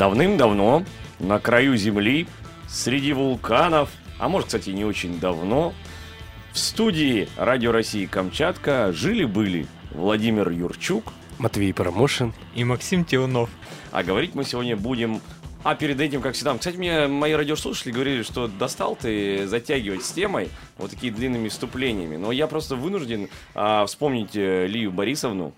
Давным-давно на краю Земли, среди вулканов, а может, кстати, не очень давно, в студии Радио России Камчатка жили-были Владимир Юрчук Матвей Парамошин и Максим Тиунов. А говорить мы сегодня будем а перед этим, как всегда, кстати, мне мои радиослушатели говорили, что достал ты затягивать с темой вот такими длинными вступлениями. Но я просто вынужден а, вспомнить э, Лию Борисовну,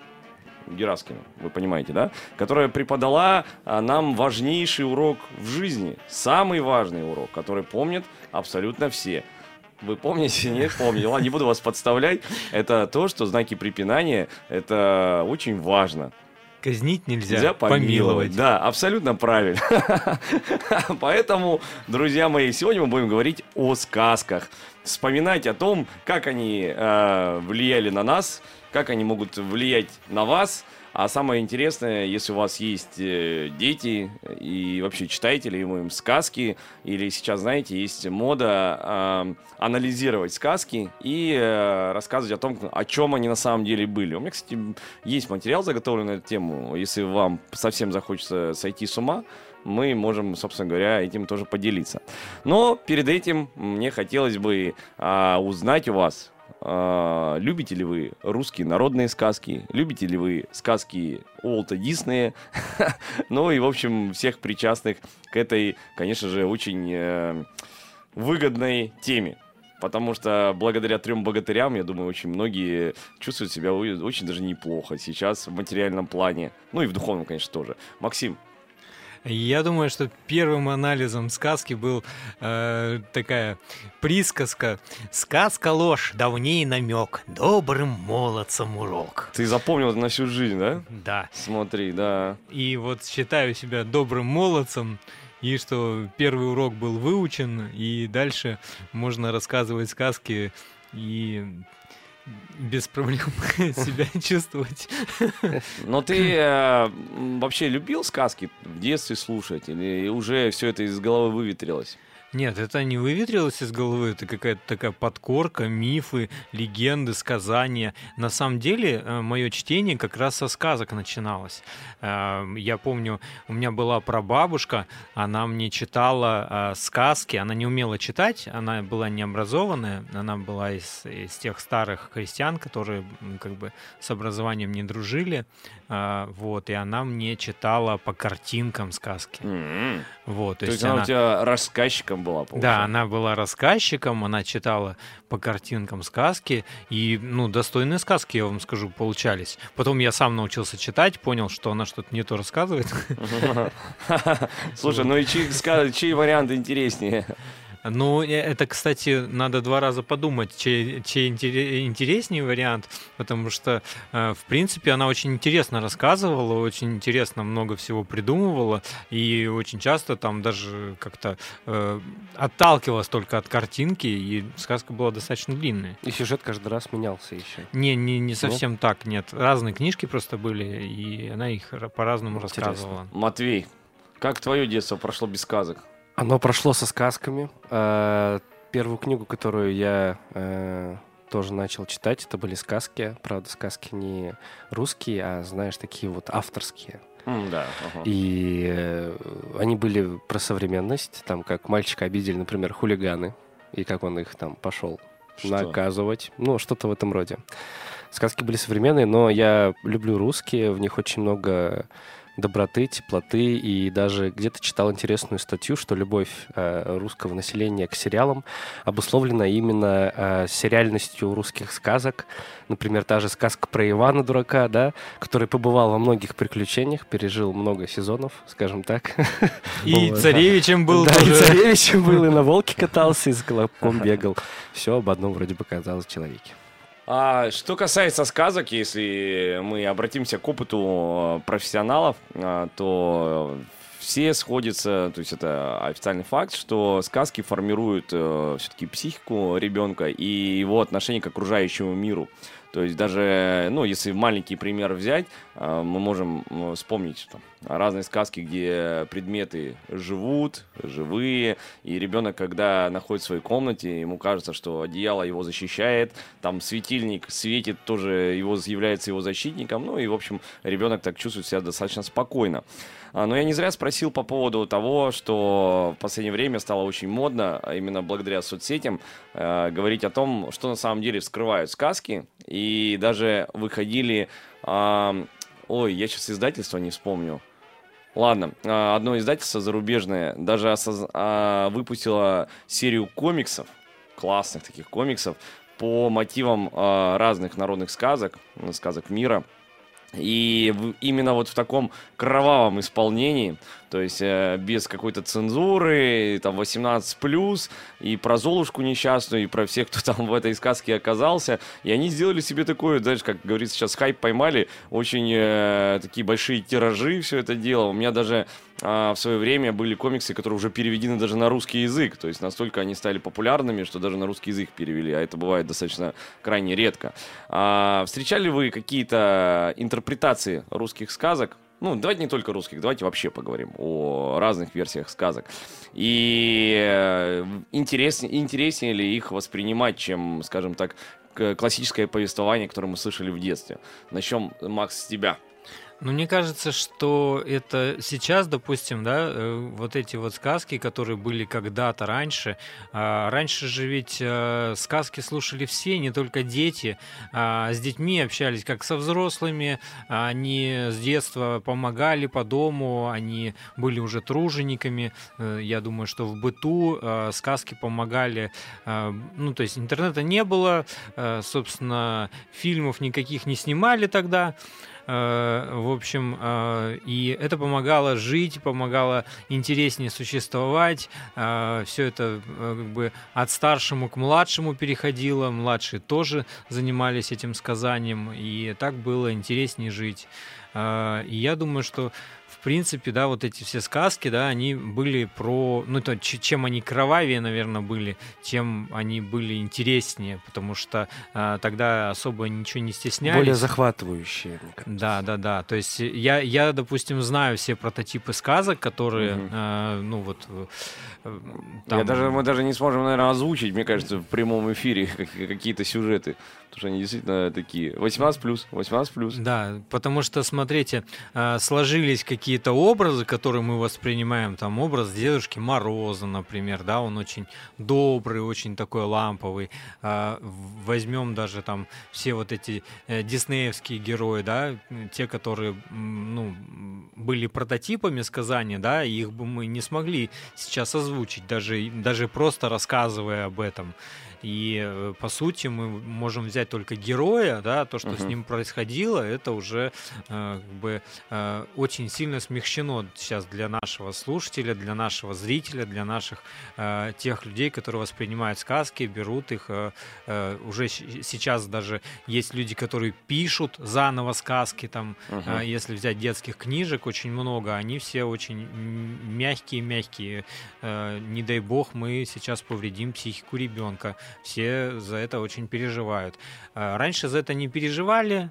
Гераскину, вы понимаете, да? Которая преподала а, нам важнейший урок в жизни, самый важный урок, который помнят абсолютно все. Вы помните? Нет, помню. Ладно, не буду вас подставлять. Это то, что знаки препинания, это очень важно. Казнить нельзя, нельзя помиловать. помиловать. Да, абсолютно правильно. Поэтому, друзья мои, сегодня мы будем говорить о сказках. Вспоминать о том, как они э, влияли на нас, как они могут влиять на вас – а самое интересное, если у вас есть э, дети и вообще читаете ли вы им сказки, или сейчас, знаете, есть мода э, анализировать сказки и э, рассказывать о том, о чем они на самом деле были. У меня, кстати, есть материал заготовлен на эту тему. Если вам совсем захочется сойти с ума, мы можем, собственно говоря, этим тоже поделиться. Но перед этим мне хотелось бы а, узнать у вас, а, любите ли вы русские народные сказки? Любите ли вы сказки Уолта Диснея? ну и, в общем, всех причастных к этой, конечно же, очень э, выгодной теме. Потому что благодаря трем богатырям, я думаю, очень многие чувствуют себя очень даже неплохо сейчас в материальном плане. Ну и в духовном, конечно, тоже. Максим, я думаю, что первым анализом сказки был э, такая присказка «Сказка ложь, давней намек, добрым молодцам урок». Ты запомнил это на всю жизнь, да? Да. Смотри, да. И вот считаю себя добрым молодцем, и что первый урок был выучен, и дальше можно рассказывать сказки и без проблем себя чувствовать. Но ты э, вообще любил сказки в детстве слушать или уже все это из головы выветрилось? Нет, это не выветрилось из головы, это какая-то такая подкорка, мифы, легенды, сказания. На самом деле, э, мое чтение как раз со сказок начиналось. Э, я помню, у меня была прабабушка, она мне читала э, сказки, она не умела читать, она была необразованная, она была из, из тех старых крестьян, которые как бы с образованием не дружили, вот, и она мне читала по картинкам сказки. Mm-hmm. Вот, то, то есть она, она у тебя рассказчиком была, получается. Да, она была рассказчиком, она читала по картинкам сказки, и, ну, достойные сказки, я вам скажу, получались. Потом я сам научился читать, понял, что она что-то не то рассказывает. Слушай, ну и чьи варианты интереснее? Ну, э, это, кстати, надо два раза подумать, чей, чей интереснее вариант, потому что, э, в принципе, она очень интересно рассказывала, очень интересно много всего придумывала, и очень часто там даже как-то э, отталкивалась только от картинки, и сказка была достаточно длинная. И сюжет каждый раз менялся еще. Не, не, не совсем нет? так, нет. Разные книжки просто были, и она их по-разному рассказывала. Матвей, как твое детство прошло без сказок? Оно прошло со сказками. Э, первую книгу, которую я э, тоже начал читать, это были сказки. Правда, сказки не русские, а, знаешь, такие вот авторские. Mm, да. Uh-huh. И э, они были про современность, там как мальчика обидели, например, хулиганы, и как он их там пошел Что? наказывать. Ну, что-то в этом роде. Сказки были современные, но я люблю русские, в них очень много доброты, теплоты и даже где-то читал интересную статью, что любовь э, русского населения к сериалам обусловлена именно э, сериальностью русских сказок. Например, та же сказка про Ивана Дурака, да, который побывал во многих приключениях, пережил много сезонов, скажем так. И царевичем был Да, и царевичем был, и на волке катался, и с колобком бегал. Все об одном вроде бы казалось человеке. А что касается сказок, если мы обратимся к опыту э, профессионалов, э, то все сходятся, то есть это официальный факт, что сказки формируют э, все-таки психику ребенка и его отношение к окружающему миру. То есть даже, ну, если маленький пример взять, мы можем вспомнить там, разные сказки, где предметы живут, живые, и ребенок, когда находится в своей комнате, ему кажется, что одеяло его защищает, там светильник светит, тоже его является его защитником, ну и, в общем, ребенок так чувствует себя достаточно спокойно. А, но я не зря спросил по поводу того, что в последнее время стало очень модно, а именно благодаря соцсетям, э, говорить о том, что на самом деле вскрывают сказки. И даже выходили... Ой, я сейчас издательство не вспомню. Ладно, а, одно издательство зарубежное даже осоз... а, выпустило серию комиксов, классных таких комиксов, по мотивам а, разных народных сказок, сказок мира. И именно вот в таком кровавом исполнении, то есть э, без какой-то цензуры, там 18 плюс, и про Золушку несчастную, и про всех, кто там в этой сказке оказался. И они сделали себе такое, знаешь, как говорится сейчас, хайп поймали, очень э, такие большие тиражи все это дело. У меня даже в свое время были комиксы, которые уже переведены даже на русский язык, то есть настолько они стали популярными, что даже на русский язык перевели, а это бывает достаточно крайне редко. А, встречали вы какие-то интерпретации русских сказок. Ну, давайте не только русских, давайте вообще поговорим о разных версиях сказок. И э, интереснее, интереснее ли их воспринимать, чем, скажем так, классическое повествование, которое мы слышали в детстве. Начнем, Макс, с тебя. Ну, мне кажется, что это сейчас, допустим, да, э, вот эти вот сказки, которые были когда-то раньше. А, раньше же ведь э, сказки слушали все, не только дети. А, с детьми общались как со взрослыми. Они с детства помогали по дому, они были уже тружениками. Э, я думаю, что в быту сказки помогали. Ну, то есть интернета не было, собственно, фильмов никаких не снимали тогда. Э, в общем, э, и это помогало жить, помогало интереснее существовать. Э, Все это как бы от старшему к младшему переходило, младшие тоже занимались этим сказанием, и так было интереснее жить. И я думаю, что принципе, да, вот эти все сказки, да, они были про, ну, то, чем они кровавее, наверное, были, тем они были интереснее, потому что а, тогда особо ничего не стеснялись. Более захватывающие. Да, да, да. То есть я, я, допустим, знаю все прототипы сказок, которые, угу. а, ну, вот... Э, там... Я даже, мы даже не сможем, наверное, озвучить, мне кажется, в прямом эфире какие-то сюжеты. Потому что они действительно такие. 18 плюс, 18 плюс. Да, потому что, смотрите, а, сложились какие-то образы, которые мы воспринимаем. Там образ Дедушки Мороза, например, да, он очень добрый, очень такой ламповый. А, возьмем даже там все вот эти э, диснеевские герои, да, те, которые, ну, были прототипами сказания, да, их бы мы не смогли сейчас озвучить, даже, даже просто рассказывая об этом. И э, по сути мы можем взять только героя, да, то, что uh-huh. с ним происходило, это уже э, как бы э, очень сильно смягчено сейчас для нашего слушателя, для нашего зрителя, для наших э, тех людей, которые воспринимают сказки, берут их. Э, э, уже сейчас даже есть люди, которые пишут заново сказки, там, uh-huh. э, если взять детских книжек, очень много, они все очень мягкие-мягкие. Э, не дай бог мы сейчас повредим психику ребенка все за это очень переживают. А, раньше за это не переживали,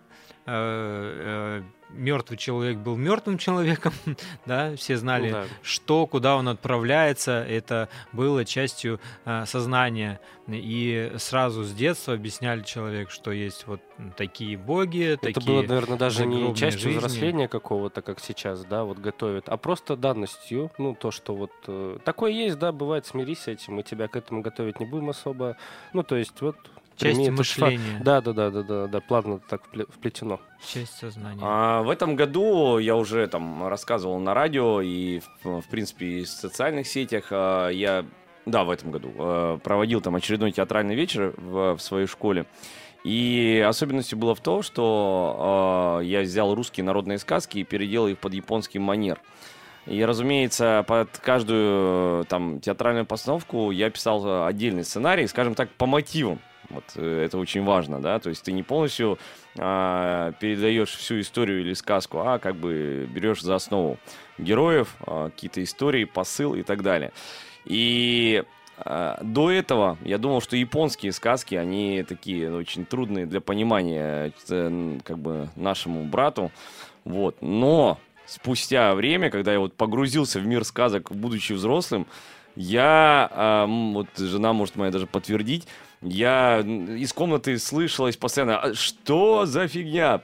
мертвый человек был мертвым человеком, да, все знали, ну, да. что, куда он отправляется, это было частью э, сознания. И сразу с детства объясняли человеку, что есть вот такие боги, это такие... Это было, наверное, даже не частью жизни. взросления какого-то, как сейчас, да, вот готовят, а просто данностью, ну, то, что вот э, такое есть, да, бывает, смирись с этим, мы тебя к этому готовить не будем особо. Ну, то есть вот Часть мышления. Да, да, да, да, да, да, плавно так вплетено. Часть сознания. А, в этом году я уже там рассказывал на радио и, в, в принципе, и в социальных сетях. А, я, да, в этом году а, проводил там очередной театральный вечер в, в своей школе. И особенностью было в том, что э, я взял русские народные сказки и переделал их под японский манер. И, разумеется, под каждую там театральную постановку я писал отдельный сценарий, скажем так, по мотивам. Вот э, это очень важно, да, то есть ты не полностью а, передаешь всю историю или сказку, а как бы берешь за основу героев, а, какие-то истории, посыл и так далее. И а, до этого я думал, что японские сказки, они такие очень трудные для понимания э, как бы нашему брату, вот. Но спустя время, когда я вот погрузился в мир сказок, будучи взрослым, я, э, вот жена может моя даже подтвердить, я из комнаты слышалось постоянно, «А что за фигня?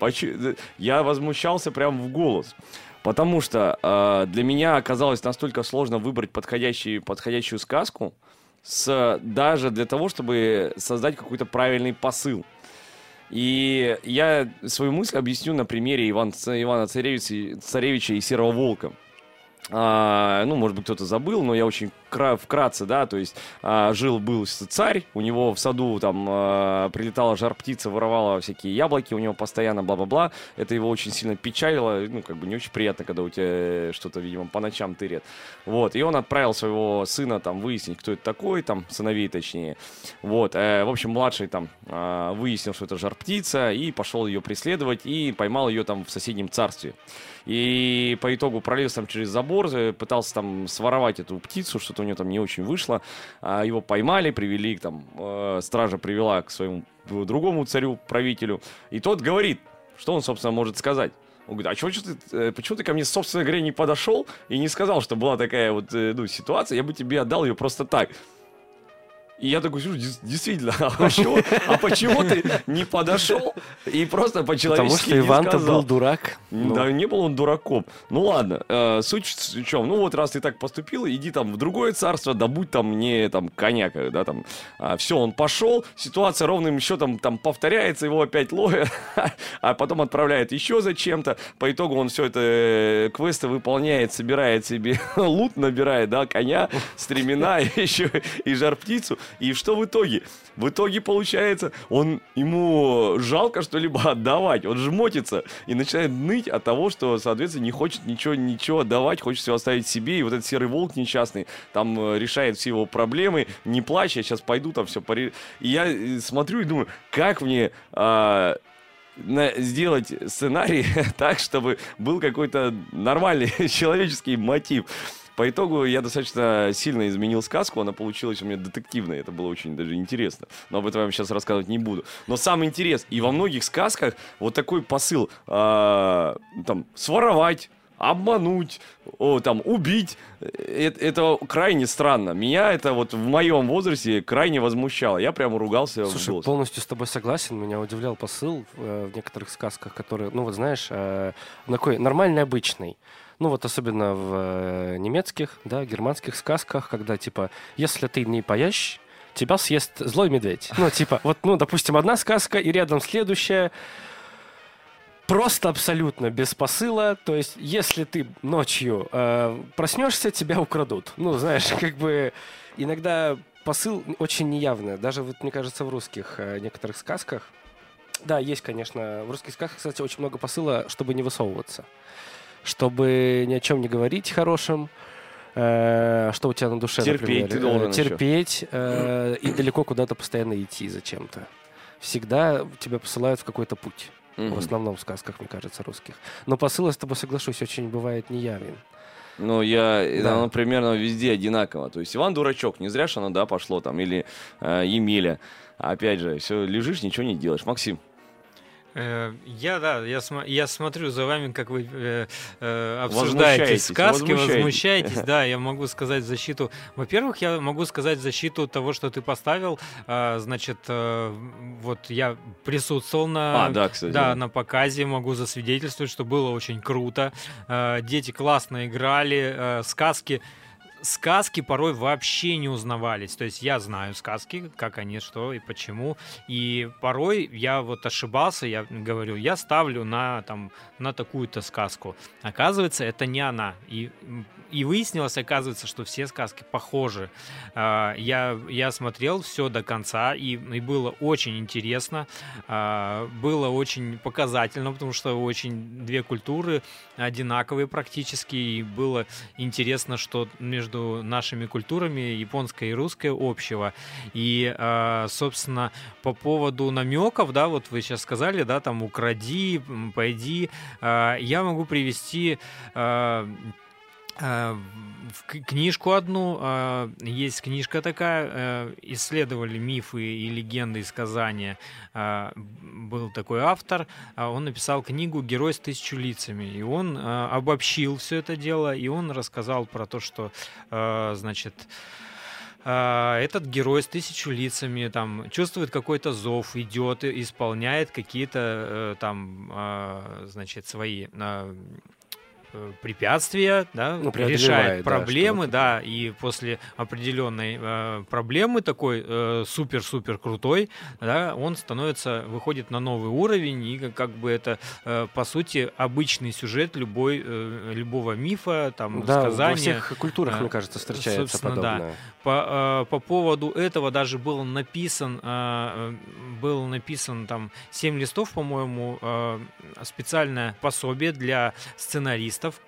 Я возмущался прям в голос. Потому что э, для меня оказалось настолько сложно выбрать подходящую, подходящую сказку, с, даже для того, чтобы создать какой-то правильный посыл. И я свою мысль объясню на примере Иван, Ивана Царевича, Царевича и Серого Волка. А, ну, может быть, кто-то забыл, но я очень вкратце, да, то есть а, жил-был царь, у него в саду там а, прилетала жар-птица, воровала всякие яблоки, у него постоянно бла-бла-бла, это его очень сильно печалило, ну, как бы не очень приятно, когда у тебя что-то, видимо, по ночам тырят, вот, и он отправил своего сына там выяснить, кто это такой, там, сыновей точнее, вот, э, в общем, младший там э, выяснил, что это жар-птица, и пошел ее преследовать, и поймал ее там в соседнем царстве, и по итогу пролез там через забор, э, пытался там своровать эту птицу, что-то у него там не очень вышло. А его поймали, привели, там, э, стража привела к своему другому царю, правителю. И тот говорит, что он, собственно, может сказать. Он говорит, а чего, ты, э, почему ты ко мне, собственно говоря, не подошел и не сказал, что была такая вот э, ну, ситуация, я бы тебе отдал ее просто так. И я такой, слушай, действительно, а почему, а почему ты не подошел и просто по-человечески Потому что Иван-то был дурак. Ну. Да, не был он дураком. Ну ладно, э, суть в чем? Ну вот раз ты так поступил, иди там в другое царство, добудь там мне там коня, да, там. А, все, он пошел, ситуация ровным счетом там повторяется, его опять ловят, а потом отправляет еще зачем-то. По итогу он все это э, квесты выполняет, собирает себе лут, набирает, да, коня, стремена, еще и жар-птицу. И что в итоге? В итоге получается, он ему жалко что-либо отдавать. Он жмотится и начинает ныть от того, что, соответственно, не хочет ничего, ничего отдавать, хочет все оставить себе. И вот этот серый волк несчастный там э, решает все его проблемы. Не плачь, я сейчас пойду там все пори... И я э, смотрю и думаю, как мне... А сделать сценарий так, чтобы был какой-то нормальный человеческий мотив. По итогу я достаточно сильно изменил сказку, она получилась у меня детективная, это было очень даже интересно. Но об этом я вам сейчас рассказывать не буду. Но сам интерес, и во многих сказках вот такой посыл, э, там, своровать, обмануть, о, там, убить. Это, это крайне странно. Меня это вот в моем возрасте крайне возмущало. Я прямо ругался Слушай, в голос. полностью с тобой согласен. Меня удивлял посыл э, в некоторых сказках, которые, ну вот знаешь, э, такой нормальный, обычный. Ну вот особенно в э, немецких, да, германских сказках, когда типа, если ты не поешь, тебя съест злой медведь. Ну типа, вот, ну, допустим, одна сказка и рядом следующая. Просто абсолютно без посыла. То есть, если ты ночью э, проснешься, тебя украдут. Ну, знаешь, как бы иногда посыл очень неявный. Даже вот, мне кажется, в русских э, некоторых сказках. Да, есть, конечно. В русских сказках, кстати, очень много посыла, чтобы не высовываться чтобы ни о чем не говорить хорошим, э, что у тебя на душе, терпеть например. Ты должен терпеть э, и далеко куда-то постоянно идти зачем-то. Всегда тебя посылают в какой-то путь. Угу. В основном в сказках, мне кажется, русских. Но посыл, я с тобой соглашусь, очень бывает неявен. Ну, я, да. оно примерно везде одинаково. То есть Иван дурачок, не зря же оно, да, пошло там, или э, Емеля. Опять же, все, лежишь, ничего не делаешь. Максим. Э, я, да, я, см- я смотрю за вами, как вы э, э, обсуждаете сказки, возмущаетесь. Да, я могу сказать защиту. Во-первых, я могу сказать защиту того, что ты поставил. Э, значит, э, вот я присутствовал на, а, да, кстати, да, на показе, могу засвидетельствовать, что было очень круто. Э, дети классно играли, э, сказки сказки порой вообще не узнавались. То есть я знаю сказки, как они, что и почему. И порой я вот ошибался, я говорю, я ставлю на, там, на такую-то сказку. Оказывается, это не она. И и выяснилось, оказывается, что все сказки похожи. А, я, я смотрел все до конца, и, и было очень интересно, а, было очень показательно, потому что очень две культуры одинаковые практически, и было интересно, что между нашими культурами, японской и русской, общего. И, а, собственно, по поводу намеков, да, вот вы сейчас сказали, да, там укради, пойди, я могу привести а, книжку одну. А, есть книжка такая. Э, исследовали мифы и легенды и сказания. А, был такой автор. Он написал книгу «Герой с тысячу лицами». И он обобщил все это дело. И он рассказал про то, что, значит, этот герой с тысячу лицами там чувствует какой-то зов, идет, исполняет какие-то э, там, значит, свои Э, препятствия, да, ну, решает проблемы, да, да, и после определенной э, проблемы такой э, супер-супер крутой, да, он становится, выходит на новый уровень, и как бы это, э, по сути, обычный сюжет любой, э, любого мифа, там, да, сказания. во всех культурах, э, мне кажется, встречается подобное. Да. По, э, по поводу этого даже был написан, э, был написан там 7 листов, по-моему, э, специальное пособие для сценаристов, сценаристов,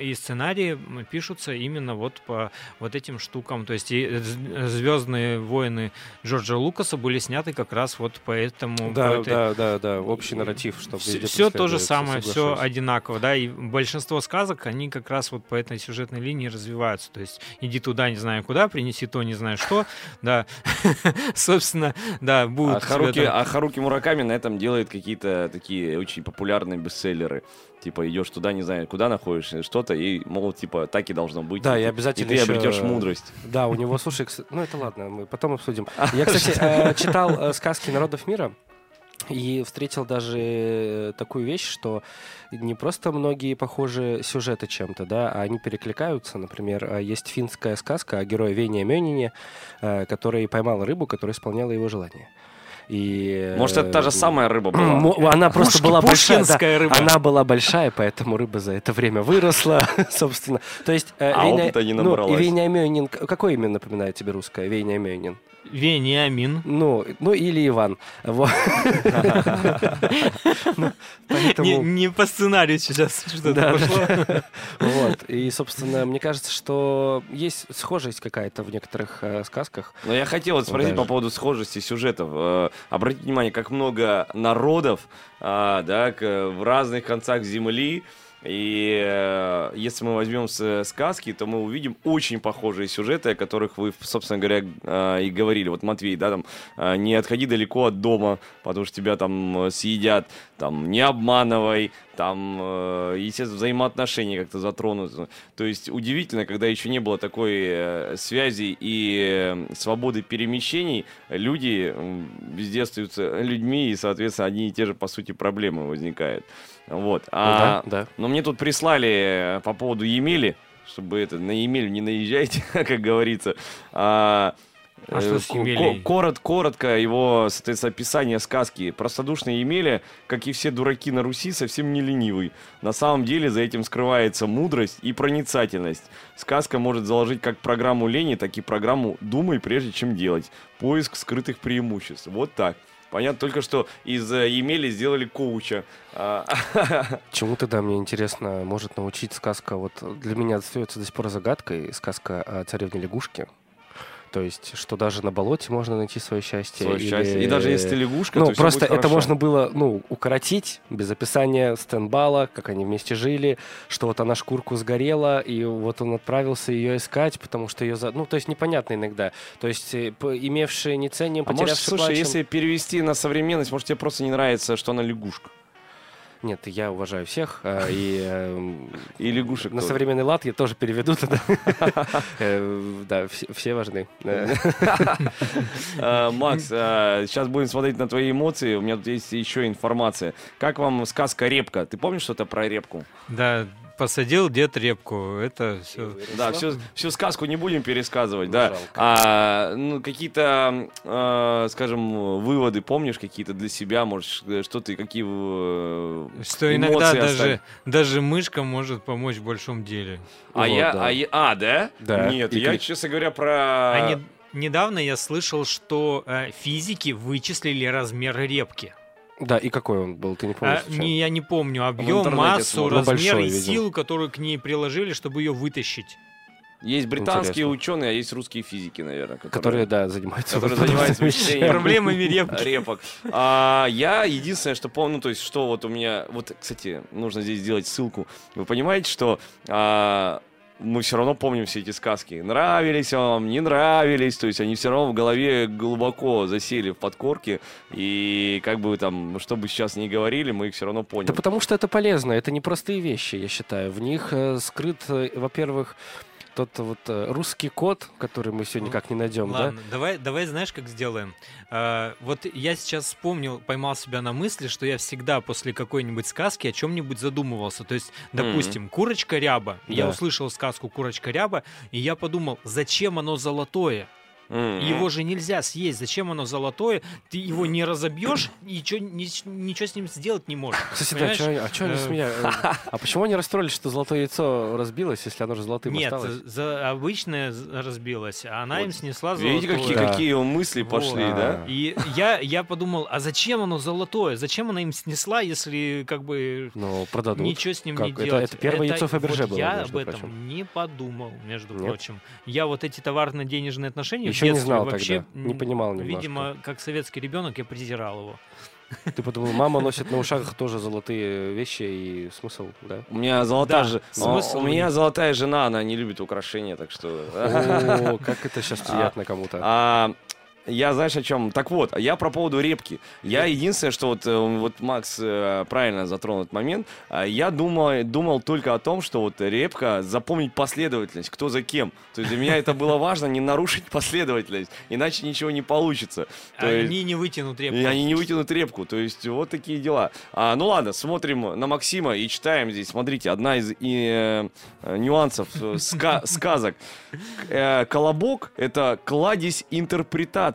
и сценарии пишутся именно вот по вот этим штукам. То есть и «Звездные войны» Джорджа Лукаса были сняты как раз вот по этому... Да, по этой... да, да, да, общий нарратив, чтобы Все, все то же самое, все одинаково, да, и большинство сказок, они как раз вот по этой сюжетной линии развиваются. То есть иди туда, не знаю куда, принеси то, не знаю что, да, собственно, да, будут... А Харуки, а Харуки Мураками на этом делает какие-то такие очень популярные бестселлеры. Типа идешь туда, не знаю, куда находишься, что-то, и, мол, типа, так и должно быть. Да, и, и обязательно И ты еще... обретешь мудрость. Да, у него, слушай, ну это ладно, мы потом обсудим. Я, кстати, э, читал э, сказки народов мира, и встретил даже э, такую вещь, что не просто многие похожи сюжеты чем-то, да, а они перекликаются. Например, есть финская сказка о герое Вене Мёнине, который поймал рыбу, которая исполняла его желание. И, Может, это та же самая рыба была? Она просто была большая. Рыба. Она была большая, поэтому рыба за это время выросла, собственно. То есть... Э, а Вейня... опыта не набралась. Ну, и Вениаминин... Какое имя напоминает тебе русское? Вениаминин. Вениамин. Ну, ну или Иван. Ну, не по сценарию сейчас что-то пошло. Вот. И, собственно, мне кажется, что есть схожесть какая-то в некоторых э, сказках. Но я хотел спросить по поводу схожести сюжетов. Э, обратите внимание, как много народов а, да, в разных концах Земли и э, если мы возьмем с, сказки, то мы увидим очень похожие сюжеты, о которых вы, собственно говоря, э, и говорили. Вот Матвей, да, там, э, не отходи далеко от дома, потому что тебя там э, съедят, там, не обманывай, там, э, естественно, взаимоотношения как-то затронуты. То есть удивительно, когда еще не было такой э, связи и э, свободы перемещений, люди э, везде остаются людьми, и, соответственно, одни и те же, по сути, проблемы возникают. Вот. Ну а, да, да. Но мне тут прислали э, по поводу Емели, чтобы это на Емель не наезжайте, как говорится. А, а что с Емелей? Корот, коротко его, соответственно, описание сказки. Простодушный Емеля, как и все дураки на Руси, совсем не ленивый. На самом деле за этим скрывается мудрость и проницательность. Сказка может заложить как программу лени, так и программу «думай, прежде чем делать». Поиск скрытых преимуществ. Вот так. Понятно только, что из э, Емели сделали коуча. А, Чему тогда, мне интересно, может научить сказка? Вот для меня остается до сих пор загадкой сказка о царевне лягушке. То есть, что даже на болоте можно найти свое счастье. Свое или... счастье. И даже если лягушка, ну, то просто это хорошо. можно было, ну, укоротить без описания Стенбала, как они вместе жили, что вот она шкурку сгорела, и вот он отправился ее искать, потому что ее... За... Ну, то есть непонятно иногда. То есть э, имевшие не ценим, а может, слушай, плачем... если перевести на современность, может, тебе просто не нравится, что она лягушка? Нет, я уважаю всех. Э, и, э, и лягушек. На тоже. современный лад я тоже переведу туда. Э, да, все важны. Макс, сейчас будем смотреть на твои эмоции. У меня тут есть еще информация. Как вам сказка «Репка»? Ты помнишь что-то про репку? Да, посадил дед репку. Это все. Да, всю, всю сказку не будем пересказывать, да. А, ну, какие-то, э, скажем, выводы помнишь какие-то для себя, может, что ты, какие э, Что иногда даже, даже мышка может помочь в большом деле. А вот, я, да. а я, а, да? Да. Нет, И я, ты... честно говоря, про... Они... Недавно я слышал, что э, физики вычислили размер репки. Да, и какой он был, ты не помнишь? А, не, я не помню. Объем, массу, размер большой, и силу, которую к ней приложили, чтобы ее вытащить. Есть британские Интересно. ученые, а есть русские физики, наверное. Которые, которые да, занимаются, которые занимаются проблемами репок. репок. А, я единственное, что помню, то есть, что вот у меня... Вот, кстати, нужно здесь сделать ссылку. Вы понимаете, что а, мы все равно помним все эти сказки. Нравились вам, не нравились, то есть они все равно в голове глубоко засели в подкорке, и как бы там, что бы сейчас ни говорили, мы их все равно поняли. Да потому что это полезно, это непростые вещи, я считаю. В них э, скрыт, э, во-первых, тот вот э, русский код, который мы сегодня никак не найдем, Ладно, да? давай, давай, знаешь, как сделаем? Э, вот я сейчас вспомнил, поймал себя на мысли, что я всегда после какой-нибудь сказки о чем-нибудь задумывался. То есть, допустим, курочка ряба. Я Да. услышал сказку курочка ряба, и я подумал, зачем оно золотое? Мгм. Его же нельзя съесть. Зачем оно золотое? Ты его не разобьешь, и чё- ни- ничего с ним сделать не можешь. Кстати, да, Понимаешь? чё- а что они Э, смея- А почему они расстроились, что золотое яйцо разбилось, если оно же золотым Нет, осталось? за, обычное з- разбилось, а она Вот. им снесла Видите, золотое. какие, Да. какие мысли Вот. пошли, да? А. И я, я подумал, а зачем оно золотое? Зачем она им снесла, если как бы Ну, продадут. ничего с ним не Как? Это- делать? это первое яйцо Фаберже вот было, Я об этом прочим. не подумал, между Нет? прочим. Я вот эти товарно-денежные отношения Еще не знал вообще, тогда, не понимал немножко. Видимо, как советский ребенок, я презирал его. Ты подумал, мама носит на ушах тоже золотые вещи и смысл, да? У меня золотая Да, же... смысл у меня золотая жена, она не любит украшения, так что... О, как это сейчас приятно кому-то. Я знаешь о чем? Так вот, я про поводу репки. Я единственное, что вот, э, вот Макс э, правильно затронул этот момент, а, я думал, думал только о том, что вот репка, запомнить последовательность, кто за кем. То есть для меня это было важно, не нарушить последовательность, иначе ничего не получится. То есть- Они не вытянут репку. и они не вытянут репку. То есть вот такие дела. А, ну ладно, смотрим на Максима и читаем здесь. Смотрите, одна из и, э, нюансов э, ска- сказок. Э, колобок — это кладезь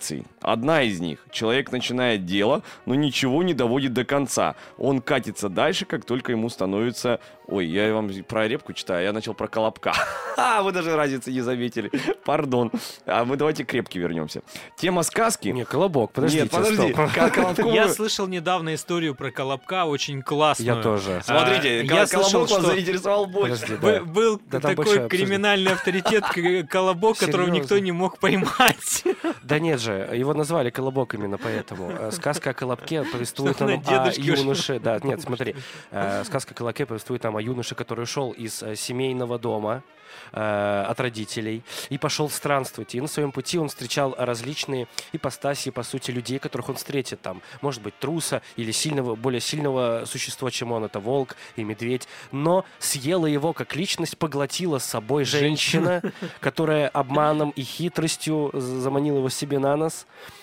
интерпретаций. Одна из них. Человек начинает дело, но ничего не доводит до конца. Он катится дальше, как только ему становится... Ой, я вам про репку читаю, а я начал про колобка. А, вы даже разницы не заметили. Пардон. А мы давайте к репке вернемся. Тема сказки... Не, колобок, подождите, Нет, подожди. Я слышал недавно историю про Колобка, очень классную. Я тоже. Смотрите, А, кол- я слышал, колобок вас заинтересовал больше. Подожди, Бы- да. Был Да такой криминальный авторитет, Колобок, которого никто не мог поймать. Да нет же, его назвали Колобок именно поэтому. Э, Сказка о Колобке повествует нам на о юноше. Да, нет, смотри. э, Сказка о Колобке повествует нам о юноше, который ушел из э, семейного дома от родителей и пошел странствовать. И на своем пути он встречал различные ипостаси, по сути, людей, которых он встретит там. Может быть, труса или сильного, более сильного существа, чем он. Это волк и медведь. Но съела его как личность, поглотила с собой женщина, которая обманом и хитростью заманила его себе на нос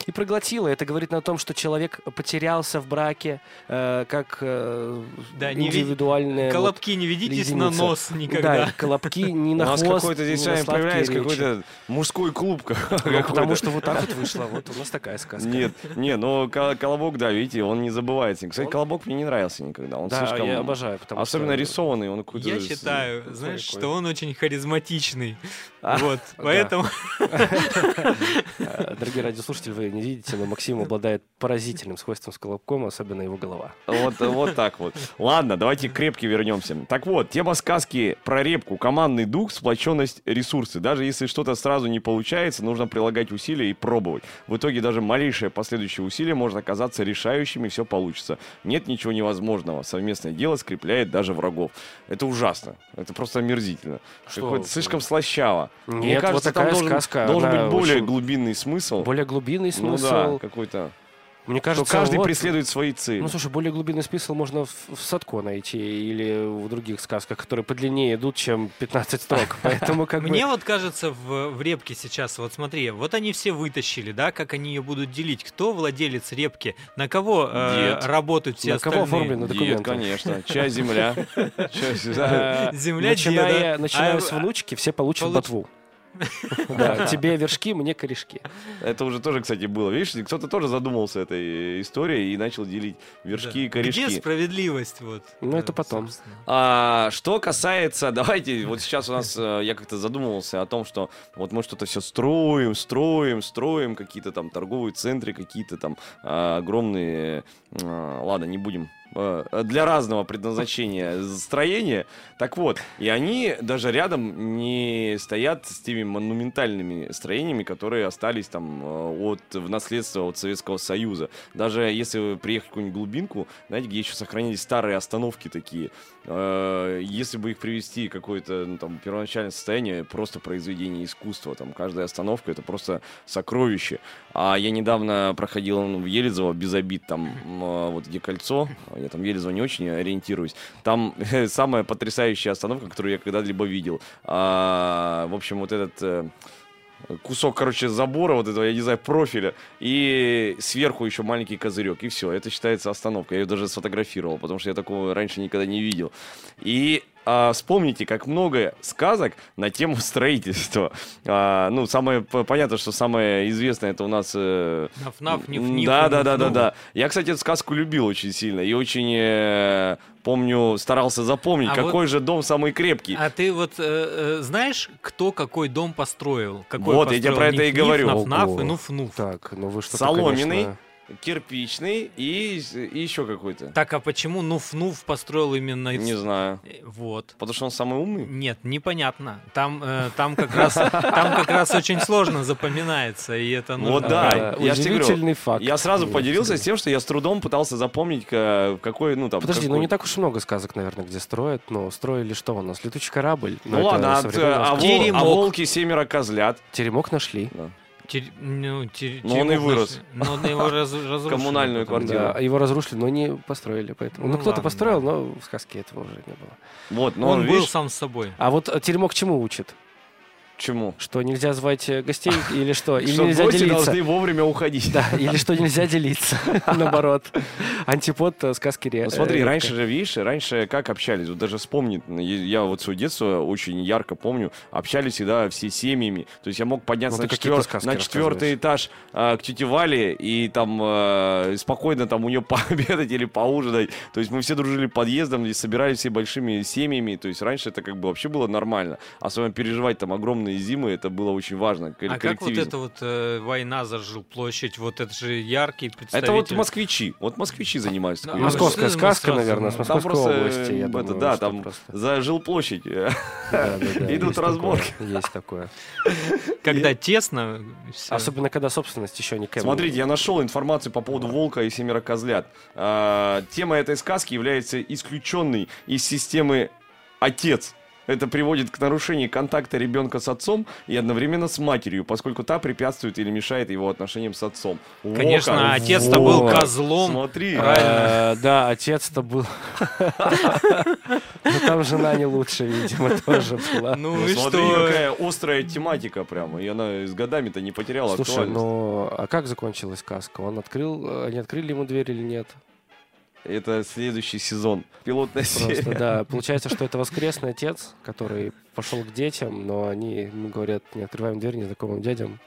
и проглотила. Это говорит о том, что человек потерялся в браке, э, как э, Да, не ви- индивидуальная... вот- Колобки, не ведитесь на единица. нос никогда. Да, колобки не У на нас хвост, какой-то здесь не с на вами появляется какой-то мужской клуб. Ну, какой-то. потому что вот так вот вышло. Вот у нас такая сказка. Нет, не, но Кол- Колобок, да, видите, он не забывается. Кстати, Колобок мне не нравился никогда. Он Да, слишком... я обожаю, потому Особенно что... рисованный, он какой-то... Я считаю, знаешь, что он очень харизматичный. А, Вот, поэтому... Э, Дорогие радиослушатели, вы не видите, но Максим обладает поразительным свойством с колобком, особенно его голова. Вот, вот так вот. Ладно, давайте к репке вернемся. Так вот, тема сказки про репку. Командный дух, сплоченность, ресурсы. Даже если что-то сразу не получается, нужно прилагать усилия и пробовать. В итоге даже малейшее последующее усилие может оказаться решающим, и все получится. Нет ничего невозможного. Совместное дело скрепляет даже врагов. Это ужасно. Это просто омерзительно. Что слишком слащаво. Мне Нет, вот кажется, такая там должен, сказка, должен быть более очень- глубинный смысл. Более глубинный Ну да, смысл. какой-то. Мне Что кажется, каждый вот- преследует свои цели. Ну, слушай, более глубинный смысл можно в, в Садко найти или в других сказках, которые подлиннее идут, чем 15 строк. Поэтому как бы... Мне вот кажется, в, в репке сейчас, вот смотри, вот они все вытащили, да, как они ее будут делить. Кто владелец репки? На кого э, работают все На кого остальные? оформлены документы? конечно. Земля. Да. Э, Земля начиная, деда. начиная А, с внучки, все получат получ- ботву. Да, тебе вершки, мне корешки. Это уже тоже, кстати, было. Видишь, кто-то тоже задумался этой историей и начал делить вершки и Да. Где корешки. справедливость? Вот, Ну, это потом. А, что касается, давайте, вот сейчас у нас, э, я как-то задумывался о том, что вот мы что-то все строим, строим, строим, какие-то там торговые центры, какие-то там а, огромные, а, ладно, не будем для разного предназначения строения. Так вот, и они даже рядом не стоят с теми монументальными строениями, которые остались там э, от, в наследство от Советского Союза. Даже если приехать в какую-нибудь глубинку, знаете, где еще сохранились старые остановки такие, э, если бы их привести в какое-то ну, там первоначальное состояние, просто произведение искусства, там каждая остановка это просто сокровище. А я недавно проходил ну, в Елизово без обид, там э, вот где кольцо, я там в Елизово не очень ориентируюсь, там самая потрясающая потрясающая остановка, которую я когда-либо видел. А, в общем, вот этот э, кусок, короче, забора, вот этого, я не знаю, профиля, и сверху еще маленький козырек, и все, это считается остановкой. Я ее даже сфотографировал, потому что я такого раньше никогда не видел. И а, вспомните, как много сказок на тему строительства. А, ну, самое понятно, что самое известное это у нас... Э, Наф-наф, ниф-ниф. Да, да, да, да, да. Я, кстати, эту сказку любил очень сильно и очень э, помню, старался запомнить, а какой вот, же дом самый крепкий. А ты вот э, э, знаешь, кто какой дом построил? Какой вот, построил? я тебе про это и говорю. Наф-наф и нуф-нуф. Так, ну вы что Соломенный. Конечно кирпичный и, и еще какой-то. Так, а почему Нуф-Нуф построил именно... Не знаю. Э, вот. Потому что он самый умный? Нет, непонятно. Там, э, там, как, раз, там как раз очень сложно запоминается, и это нужно... Вот да, я удивительный факт. Я сразу поделился с тем, что я с трудом пытался запомнить, какой, ну там... Подожди, ну не так уж много сказок, наверное, где строят, но строили что у нас? Летучий корабль? Ну ладно, а, а, вол, а волки семеро козлят? Теремок нашли. Тер... Ну, тер... Но он и вырос. Но он его раз... разрушили. Коммунальную квартиру. Да, его разрушили, но не построили. Поэтому. Ну, ну кто-то построил, но в сказке этого уже не было. Вот, но он, он был видишь... сам с собой. А вот теремок чему учит? Чему? Что нельзя звать э, гостей или что? Или что нельзя гости делиться? должны вовремя уходить. Да, или что нельзя делиться, наоборот. Антипод э, сказки ре... Ну смотри, раньше же, видишь, раньше как общались? Вот даже вспомни, я вот свое детство очень ярко помню, общались всегда все семьями. То есть я мог подняться ну, на, четвер... на четвертый этаж а, к тете Вале и там а, спокойно там у нее пообедать или поужинать. То есть мы все дружили подъездом и собирались все большими семьями. То есть раньше это как бы вообще было нормально. Особенно переживать там огромные холодные зимы, это было очень важно. А как вот эта вот э, война за жилплощадь, вот это же яркий представитель? Это вот москвичи, вот москвичи занимаются. Ну, Московская сказка, наверное, с Московской области, я думаю, Да, там за жилплощадь идут разборки. Есть такое. Когда тесно... Особенно, когда собственность еще не кэм. Смотрите, я нашел информацию по поводу волка и семеро козлят. А, тема этой сказки является исключенной из системы «Отец», это приводит к нарушению контакта ребенка с отцом и одновременно с матерью, поскольку та препятствует или мешает его отношениям с отцом. Конечно, отец-то был козлом. Смотри. Э, да, отец-то был. Но там жена не лучше, видимо, тоже была. Ну, ну и смотри, какая острая тематика прямо. И она с годами-то не потеряла Слушай, ну а как закончилась сказка? Он открыл, они открыли ему дверь или нет? Это следующий сезон. Пилотная Просто, серия. Да, получается, что это воскресный отец, который пошел к детям, но они ему говорят, не открываем дверь незнакомым дядям.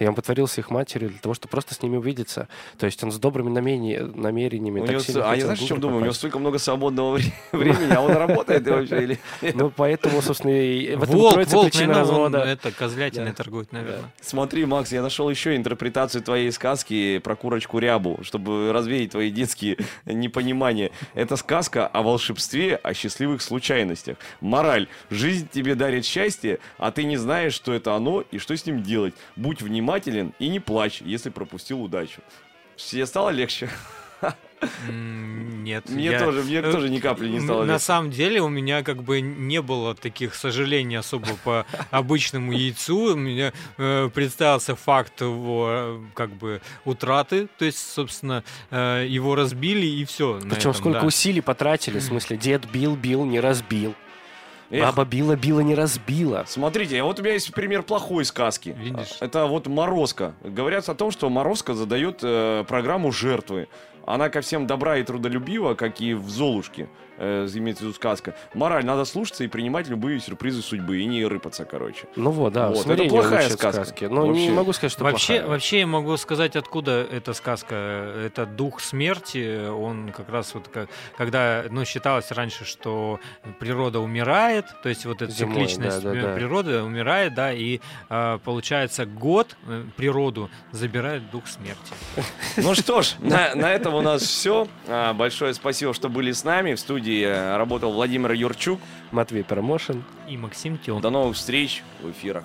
И он потворился их матерью для того, чтобы просто с ними увидеться. То есть он с добрыми намерениями, намерениями у него, А я знаешь, в чем думаю? У него столько много свободного времени, а он работает вообще или... Ну, поэтому, собственно, и в этом волк, кроется волк, причина развода. это козлятиной торгует, наверное. Смотри, Макс, я нашел еще интерпретацию твоей сказки про курочку Рябу, чтобы развеять твои детские непонимания. Это сказка о волшебстве, о счастливых случайностях. Мораль. Жизнь тебе дарит счастье, а ты не знаешь, что это оно и что с ним делать. Будь внимателен внимателен и не плачь, если пропустил удачу. Тебе стало легче? Нет. Мне я... тоже, мне э, тоже ни капли не стало На самом деле у меня как бы не было таких сожалений особо по обычному яйцу. У меня э, представился факт его э, как бы утраты, то есть, собственно, э, его разбили и все. Причем сколько да. усилий потратили, в смысле, дед бил, бил, не разбил. Эх. Баба била, била, не разбила. Смотрите, вот у меня есть пример плохой сказки. Видишь? Это вот Морозко. Говорят о том, что Морозко задает э, программу жертвы. Она ко всем добра и трудолюбива, как и в Золушке э, имеется в виду сказка. Мораль, надо слушаться и принимать любые сюрпризы судьбы, и не рыпаться, короче. Ну вот, да, вот. Это плохая сказка. Сказки. Но вообще. не могу сказать, что вообще, плохая. Вообще я могу сказать, откуда эта сказка. Это дух смерти, он как раз вот, как, когда, ну, считалось раньше, что природа умирает, то есть вот эта Зимой, цикличность да, да, да. природы умирает, да, и э, получается год э, природу забирает дух смерти. Ну что ж, на, на этом этом у нас все. А, большое спасибо, что были с нами. В студии э, работал Владимир Юрчук. Матвей Промошин. И Максим Тён. До новых встреч в эфирах.